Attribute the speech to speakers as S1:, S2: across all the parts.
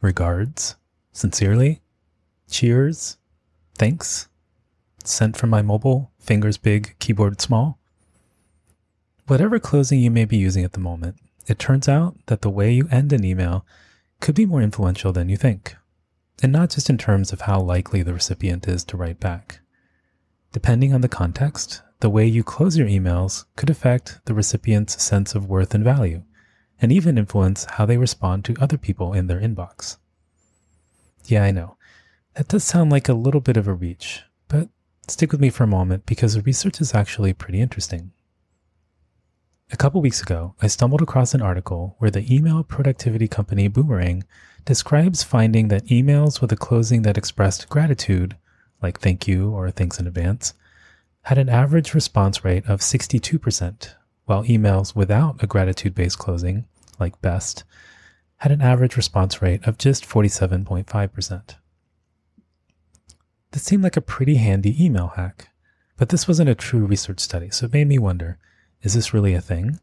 S1: Regards, sincerely, cheers, thanks, sent from my mobile, fingers big, keyboard small. Whatever closing you may be using at the moment, it turns out that the way you end an email could be more influential than you think, and not just in terms of how likely the recipient is to write back. Depending on the context, the way you close your emails could affect the recipient's sense of worth and value and even influence how they respond to other people in their inbox. Yeah, I know. That does sound like a little bit of a reach, but stick with me for a moment because the research is actually pretty interesting. A couple weeks ago, I stumbled across an article where the email productivity company Boomerang describes finding that emails with a closing that expressed gratitude, like thank you or thanks in advance, had an average response rate of 62%, while emails without a gratitude based closing, like BEST, had an average response rate of just 47.5%. This seemed like a pretty handy email hack, but this wasn't a true research study, so it made me wonder is this really a thing?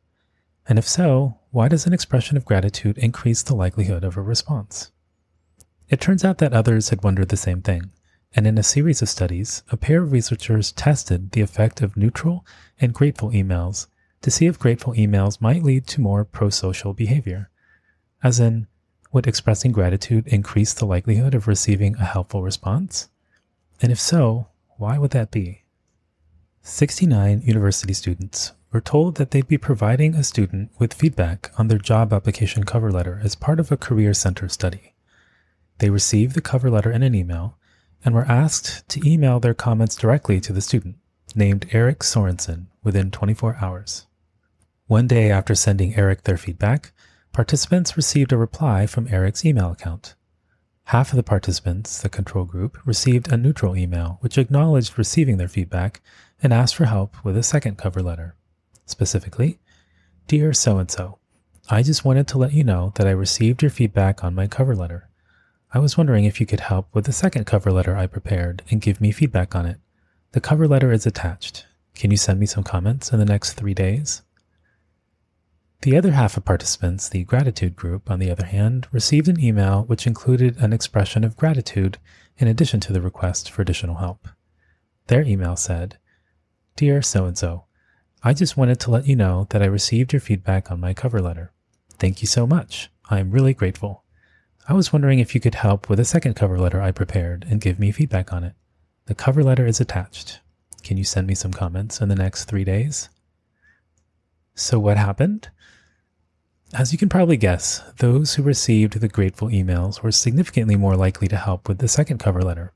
S1: And if so, why does an expression of gratitude increase the likelihood of a response? It turns out that others had wondered the same thing, and in a series of studies, a pair of researchers tested the effect of neutral and grateful emails to see if grateful emails might lead to more pro social behavior. As in, would expressing gratitude increase the likelihood of receiving a helpful response? And if so, why would that be? 69 university students were told that they'd be providing a student with feedback on their job application cover letter as part of a career center study. They received the cover letter in an email and were asked to email their comments directly to the student, named Eric Sorensen, within 24 hours. One day after sending Eric their feedback, participants received a reply from Eric's email account. Half of the participants, the control group, received a neutral email which acknowledged receiving their feedback and asked for help with a second cover letter. Specifically, Dear so and so, I just wanted to let you know that I received your feedback on my cover letter. I was wondering if you could help with the second cover letter I prepared and give me feedback on it. The cover letter is attached. Can you send me some comments in the next three days? The other half of participants, the gratitude group, on the other hand, received an email which included an expression of gratitude in addition to the request for additional help. Their email said, Dear so and so, I just wanted to let you know that I received your feedback on my cover letter. Thank you so much. I am really grateful. I was wondering if you could help with a second cover letter I prepared and give me feedback on it. The cover letter is attached. Can you send me some comments in the next three days? So, what happened? As you can probably guess, those who received the grateful emails were significantly more likely to help with the second cover letter,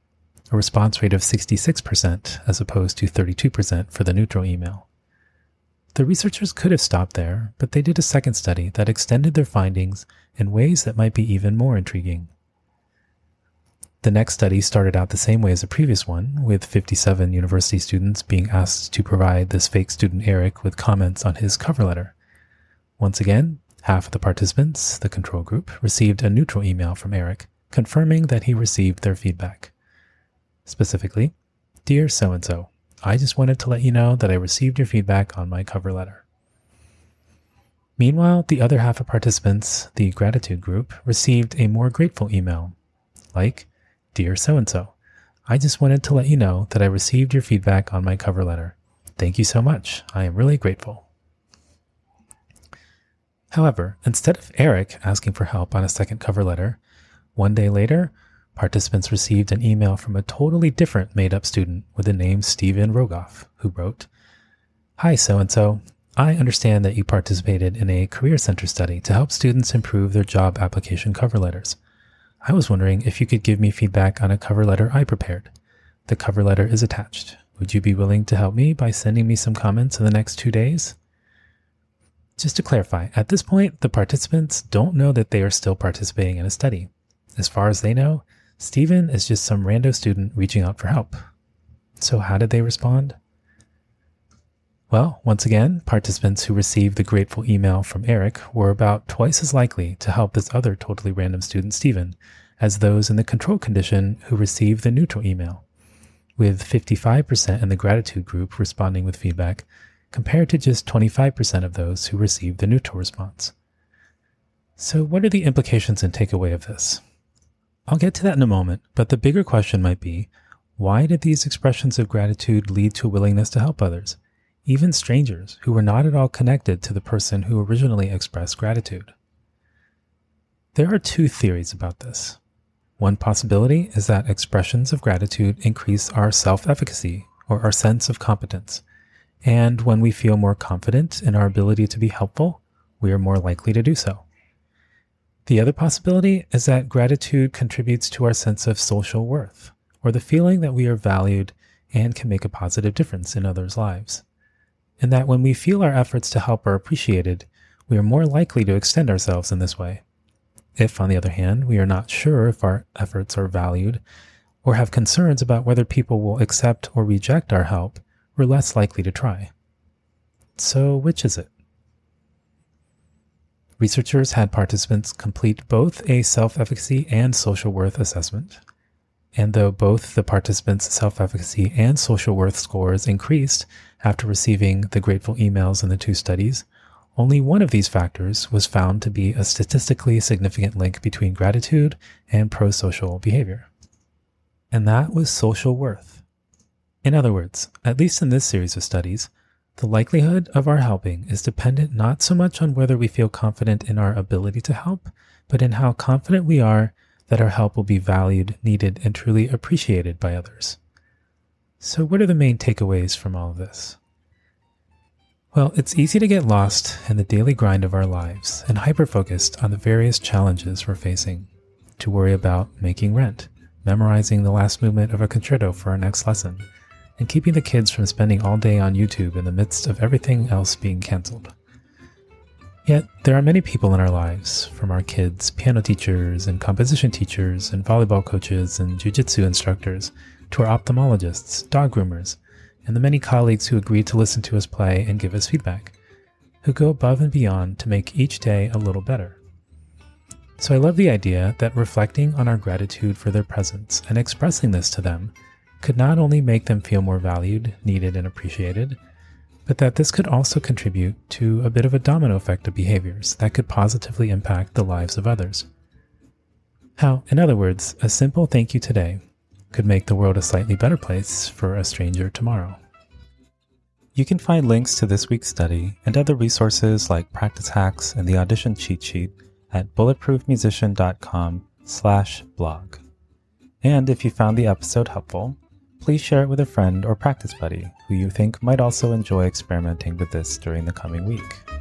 S1: a response rate of 66% as opposed to 32% for the neutral email. The researchers could have stopped there, but they did a second study that extended their findings in ways that might be even more intriguing. The next study started out the same way as the previous one, with 57 university students being asked to provide this fake student Eric with comments on his cover letter. Once again, half of the participants, the control group, received a neutral email from Eric confirming that he received their feedback. Specifically, Dear so and so, I just wanted to let you know that I received your feedback on my cover letter. Meanwhile, the other half of participants, the gratitude group, received a more grateful email, like, Dear so and so, I just wanted to let you know that I received your feedback on my cover letter. Thank you so much. I am really grateful. However, instead of Eric asking for help on a second cover letter, one day later, participants received an email from a totally different made up student with the name Steven Rogoff, who wrote, Hi, so and so. I understand that you participated in a Career Center study to help students improve their job application cover letters. I was wondering if you could give me feedback on a cover letter I prepared. The cover letter is attached. Would you be willing to help me by sending me some comments in the next two days? Just to clarify, at this point, the participants don't know that they are still participating in a study. As far as they know, Stephen is just some rando student reaching out for help. So, how did they respond? Well, once again, participants who received the grateful email from Eric were about twice as likely to help this other totally random student, Stephen, as those in the control condition who received the neutral email, with 55% in the gratitude group responding with feedback, compared to just 25% of those who received the neutral response. So, what are the implications and takeaway of this? I'll get to that in a moment, but the bigger question might be why did these expressions of gratitude lead to a willingness to help others, even strangers who were not at all connected to the person who originally expressed gratitude? There are two theories about this. One possibility is that expressions of gratitude increase our self efficacy or our sense of competence. And when we feel more confident in our ability to be helpful, we are more likely to do so. The other possibility is that gratitude contributes to our sense of social worth, or the feeling that we are valued and can make a positive difference in others' lives. And that when we feel our efforts to help are appreciated, we are more likely to extend ourselves in this way. If, on the other hand, we are not sure if our efforts are valued, or have concerns about whether people will accept or reject our help, we're less likely to try. So, which is it? Researchers had participants complete both a self efficacy and social worth assessment. And though both the participants' self efficacy and social worth scores increased after receiving the grateful emails in the two studies, only one of these factors was found to be a statistically significant link between gratitude and pro social behavior. And that was social worth. In other words, at least in this series of studies, the likelihood of our helping is dependent not so much on whether we feel confident in our ability to help, but in how confident we are that our help will be valued, needed, and truly appreciated by others. So, what are the main takeaways from all of this? Well, it's easy to get lost in the daily grind of our lives and hyper focused on the various challenges we're facing, to worry about making rent, memorizing the last movement of a concerto for our next lesson and keeping the kids from spending all day on YouTube in the midst of everything else being cancelled. Yet, there are many people in our lives, from our kids, piano teachers, and composition teachers, and volleyball coaches, and jujitsu instructors, to our ophthalmologists, dog groomers, and the many colleagues who agree to listen to us play and give us feedback, who go above and beyond to make each day a little better. So I love the idea that reflecting on our gratitude for their presence and expressing this to them could not only make them feel more valued, needed, and appreciated, but that this could also contribute to a bit of a domino effect of behaviors that could positively impact the lives of others. How, in other words, a simple thank you today could make the world a slightly better place for a stranger tomorrow. You can find links to this week's study and other resources like practice hacks and the audition cheat sheet at bulletproofmusician.com slash blog. And if you found the episode helpful, please share it with a friend or practice buddy who you think might also enjoy experimenting with this during the coming week.